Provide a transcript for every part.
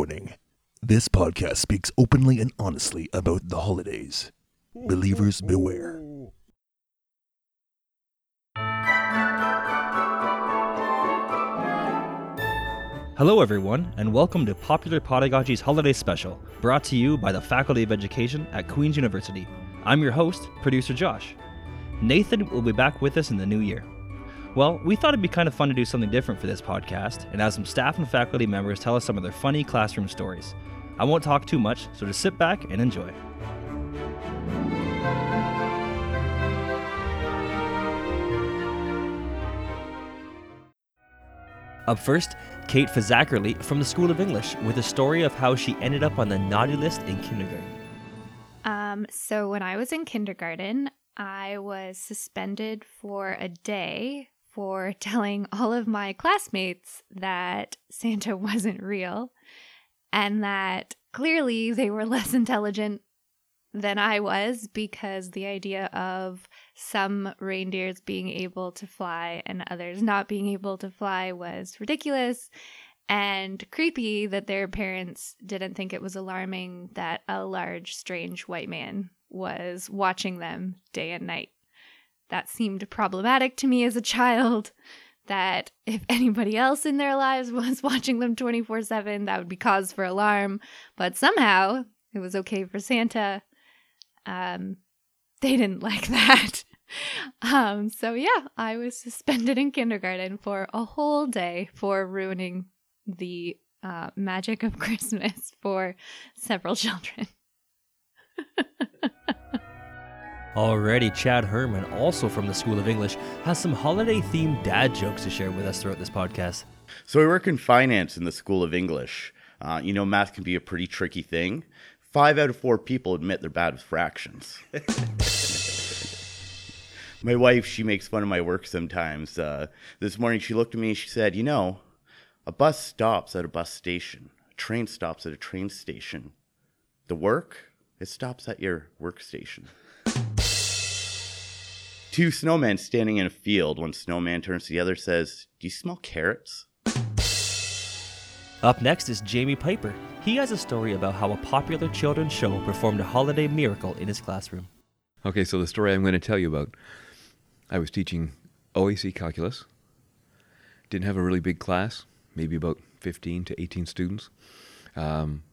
warning. This podcast speaks openly and honestly about the holidays. Believers beware. Hello, everyone, and welcome to Popular Podagogy's Holiday Special, brought to you by the Faculty of Education at Queen's University. I'm your host, producer Josh. Nathan will be back with us in the new year. Well, we thought it'd be kind of fun to do something different for this podcast and have some staff and faculty members tell us some of their funny classroom stories. I won't talk too much, so just sit back and enjoy. Up first, Kate Fazakerly from the School of English with a story of how she ended up on the naughty list in kindergarten. Um, so when I was in kindergarten, I was suspended for a day for telling all of my classmates that Santa wasn't real and that clearly they were less intelligent than I was because the idea of some reindeers being able to fly and others not being able to fly was ridiculous and creepy that their parents didn't think it was alarming that a large, strange white man was watching them day and night. That seemed problematic to me as a child. That if anybody else in their lives was watching them 24 7, that would be cause for alarm. But somehow it was okay for Santa. Um, they didn't like that. Um, so yeah, I was suspended in kindergarten for a whole day for ruining the uh, magic of Christmas for several children. Already, Chad Herman, also from the School of English, has some holiday themed dad jokes to share with us throughout this podcast. So I work in finance in the School of English. Uh, you know, math can be a pretty tricky thing. Five out of four people admit they're bad with fractions. my wife, she makes fun of my work sometimes. Uh, this morning, she looked at me and she said, You know, a bus stops at a bus station, a train stops at a train station. The work, it stops at your workstation. Two snowmen standing in a field. One snowman turns to the other says, Do you smell carrots? Up next is Jamie Piper. He has a story about how a popular children's show performed a holiday miracle in his classroom. Okay, so the story I'm going to tell you about I was teaching OAC calculus, didn't have a really big class, maybe about 15 to 18 students. Um,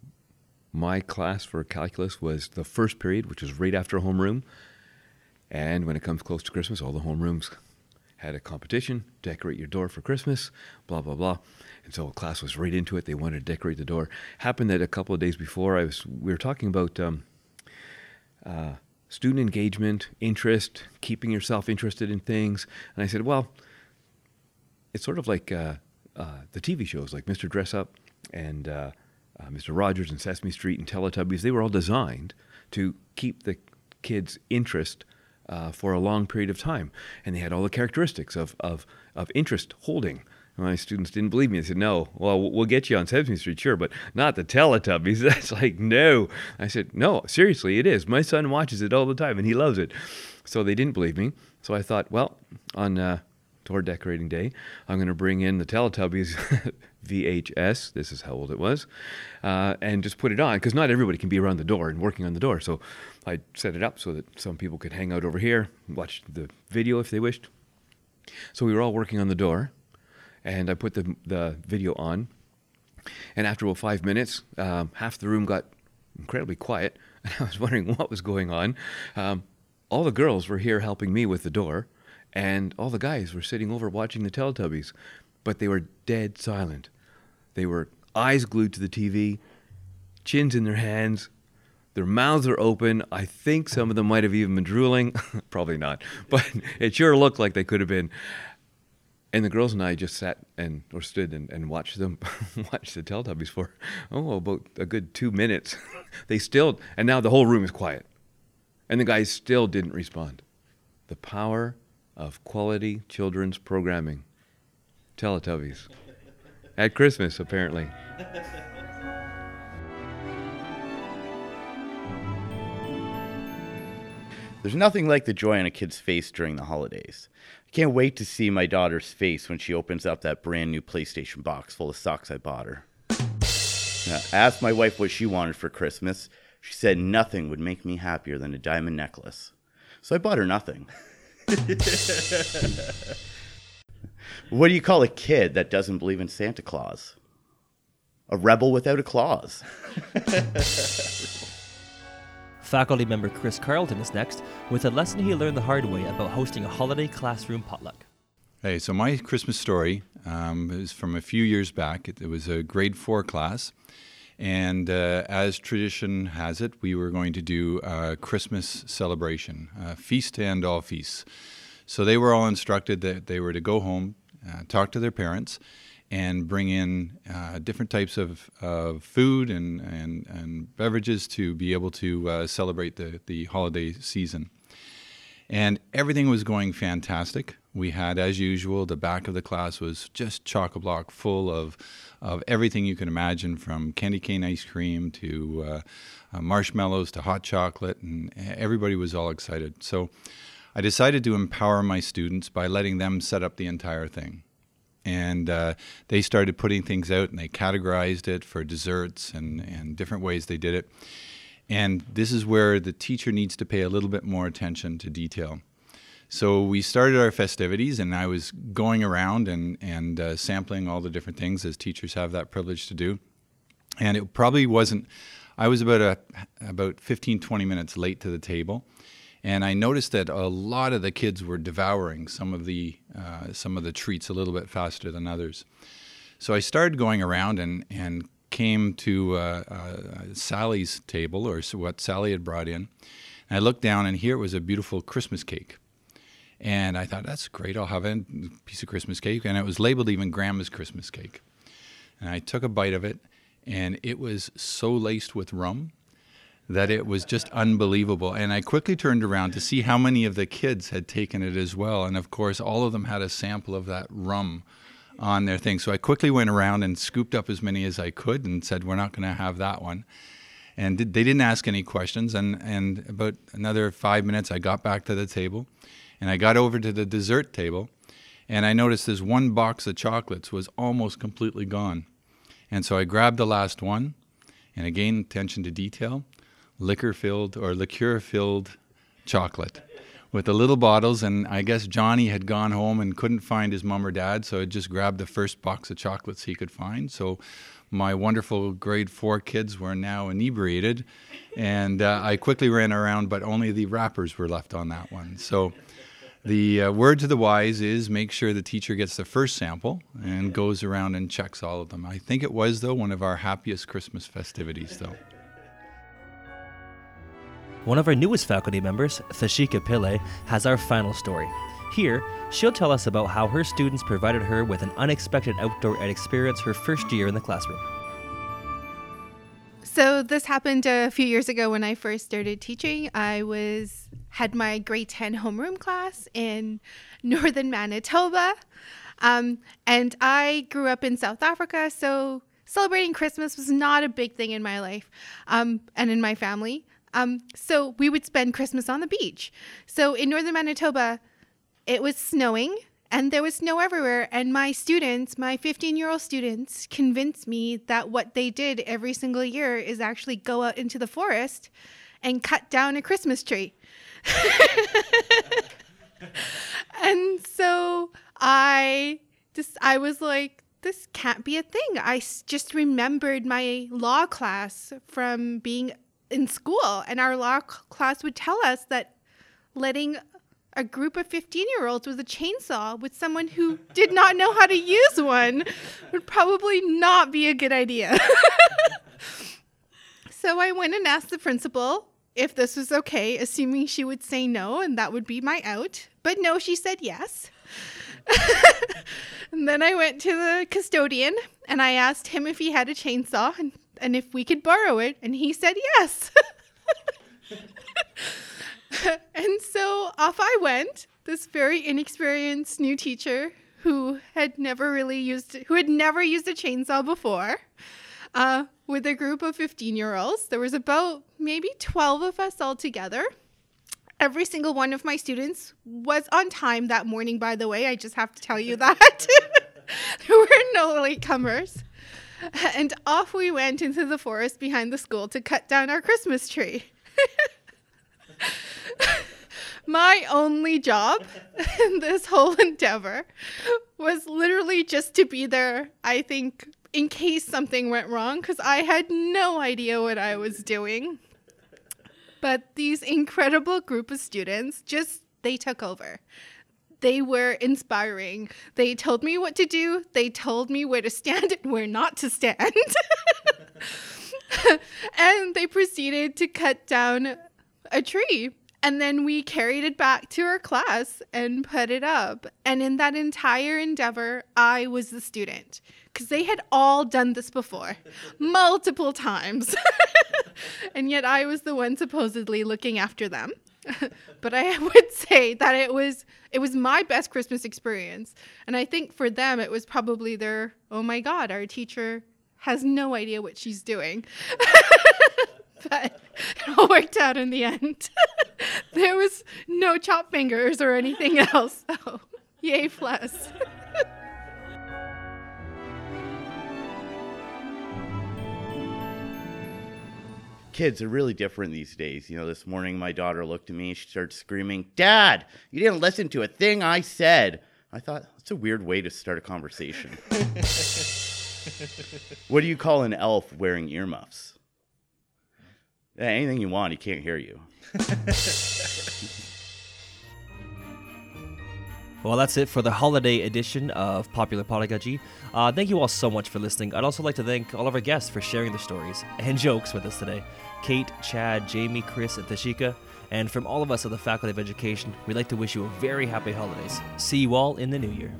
my class for calculus was the first period, which was right after homeroom. And when it comes close to Christmas, all the homerooms had a competition, decorate your door for Christmas, blah, blah, blah. And so class was right into it. They wanted to decorate the door. Happened that a couple of days before, I was we were talking about um, uh, student engagement, interest, keeping yourself interested in things. And I said, well, it's sort of like uh, uh, the TV shows like Mr. Dressup and uh, uh, Mr. Rogers and Sesame Street and Teletubbies. They were all designed to keep the kids' interest uh, for a long period of time. And they had all the characteristics of, of, of interest holding. My students didn't believe me. They said, "No, well, we'll get you on Sesame Street, sure, but not the Teletubbies." That's like, no. I said, "No, seriously, it is. My son watches it all the time, and he loves it." So they didn't believe me. So I thought, well, on uh, decorating day, I'm going to bring in the Teletubbies VHS. This is how old it was, uh, and just put it on because not everybody can be around the door and working on the door. So I set it up so that some people could hang out over here, watch the video if they wished. So we were all working on the door, and I put the the video on. And after about five minutes, um, half the room got incredibly quiet, and I was wondering what was going on. Um, all the girls were here helping me with the door, and all the guys were sitting over watching the Teletubbies, but they were dead silent. They were eyes glued to the TV, chins in their hands, their mouths are open. I think some of them might have even been drooling. Probably not, but it sure looked like they could have been. And the girls and I just sat and or stood and, and watched them watch the Teletubbies for oh about a good two minutes. they still and now the whole room is quiet, and the guys still didn't respond. The power of quality children's programming. Teletubbies at Christmas apparently. There's nothing like the joy on a kid's face during the holidays. I can't wait to see my daughter's face when she opens up that brand new PlayStation box full of socks I bought her. Yeah, asked my wife what she wanted for Christmas. She said nothing would make me happier than a diamond necklace. So I bought her nothing. what do you call a kid that doesn't believe in Santa Claus? A rebel without a clause. Faculty member Chris Carlton is next with a lesson he learned the hard way about hosting a holiday classroom potluck. Hey, so my Christmas story um, is from a few years back. It, it was a grade four class. And uh, as tradition has it, we were going to do a Christmas celebration, a feast and end all feasts. So they were all instructed that they were to go home, uh, talk to their parents, and bring in uh, different types of, of food and, and, and beverages to be able to uh, celebrate the, the holiday season. And everything was going fantastic. We had, as usual, the back of the class was just chock a block full of, of everything you can imagine from candy cane ice cream to uh, uh, marshmallows to hot chocolate, and everybody was all excited. So I decided to empower my students by letting them set up the entire thing. And uh, they started putting things out and they categorized it for desserts and, and different ways they did it. And this is where the teacher needs to pay a little bit more attention to detail. So we started our festivities, and I was going around and, and uh, sampling all the different things as teachers have that privilege to do. And it probably wasn't, I was about, a, about 15, 20 minutes late to the table. And I noticed that a lot of the kids were devouring some of the, uh, some of the treats a little bit faster than others. So I started going around and, and came to uh, uh, Sally's table, or what Sally had brought in. And I looked down, and here was a beautiful Christmas cake. And I thought, that's great. I'll have a piece of Christmas cake. And it was labeled even Grandma's Christmas cake. And I took a bite of it, and it was so laced with rum that it was just unbelievable. And I quickly turned around to see how many of the kids had taken it as well. And of course, all of them had a sample of that rum on their thing. So I quickly went around and scooped up as many as I could and said, we're not going to have that one. And they didn't ask any questions. And, and about another five minutes, I got back to the table and I got over to the dessert table, and I noticed this one box of chocolates was almost completely gone. And so I grabbed the last one, and again, attention to detail liquor filled or liqueur filled chocolate with the little bottles. And I guess Johnny had gone home and couldn't find his mom or dad, so he just grabbed the first box of chocolates he could find. So my wonderful grade four kids were now inebriated, and uh, I quickly ran around, but only the wrappers were left on that one. So the uh, word to the wise is make sure the teacher gets the first sample and goes around and checks all of them. I think it was, though, one of our happiest Christmas festivities, though. One of our newest faculty members, Thashika Pillay, has our final story. Here, she'll tell us about how her students provided her with an unexpected outdoor ed experience her first year in the classroom. So this happened a few years ago when I first started teaching. I was had my grade 10 homeroom class in northern Manitoba. Um, and I grew up in South Africa, so celebrating Christmas was not a big thing in my life um, and in my family. Um, so we would spend Christmas on the beach. So in northern Manitoba, it was snowing and there was snow everywhere. And my students, my 15 year old students, convinced me that what they did every single year is actually go out into the forest and cut down a Christmas tree. and so I just, I was like, this can't be a thing. I just remembered my law class from being in school, and our law class would tell us that letting a group of 15 year olds with a chainsaw with someone who did not know how to use one would probably not be a good idea. so I went and asked the principal if this was okay, assuming she would say no, and that would be my out. But no, she said yes. and then I went to the custodian and I asked him if he had a chainsaw and, and if we could borrow it, and he said yes. and so off I went, this very inexperienced new teacher who had never really used who had never used a chainsaw before. Uh, with a group of 15 year olds. There was about maybe 12 of us all together. Every single one of my students was on time that morning, by the way. I just have to tell you that. there were no latecomers. And off we went into the forest behind the school to cut down our Christmas tree. My only job in this whole endeavor was literally just to be there, I think, in case something went wrong, because I had no idea what I was doing. But these incredible group of students just, they took over they were inspiring. They told me what to do, they told me where to stand and where not to stand. and they proceeded to cut down a tree. And then we carried it back to our class and put it up. And in that entire endeavor, I was the student because they had all done this before multiple times. and yet I was the one supposedly looking after them. but I would say that it was it was my best Christmas experience. And I think for them it was probably their oh my god, our teacher has no idea what she's doing. but it all worked out in the end. there was no chop fingers or anything else. So yay plus. Kids are really different these days. You know, this morning my daughter looked at me, she started screaming, Dad, you didn't listen to a thing I said. I thought, that's a weird way to start a conversation. what do you call an elf wearing earmuffs? Anything you want, he can't hear you. Well, that's it for the holiday edition of Popular Podagogy. Uh, thank you all so much for listening. I'd also like to thank all of our guests for sharing their stories and jokes with us today. Kate, Chad, Jamie, Chris, and Thashika. And from all of us at the Faculty of Education, we'd like to wish you a very happy holidays. See you all in the new year.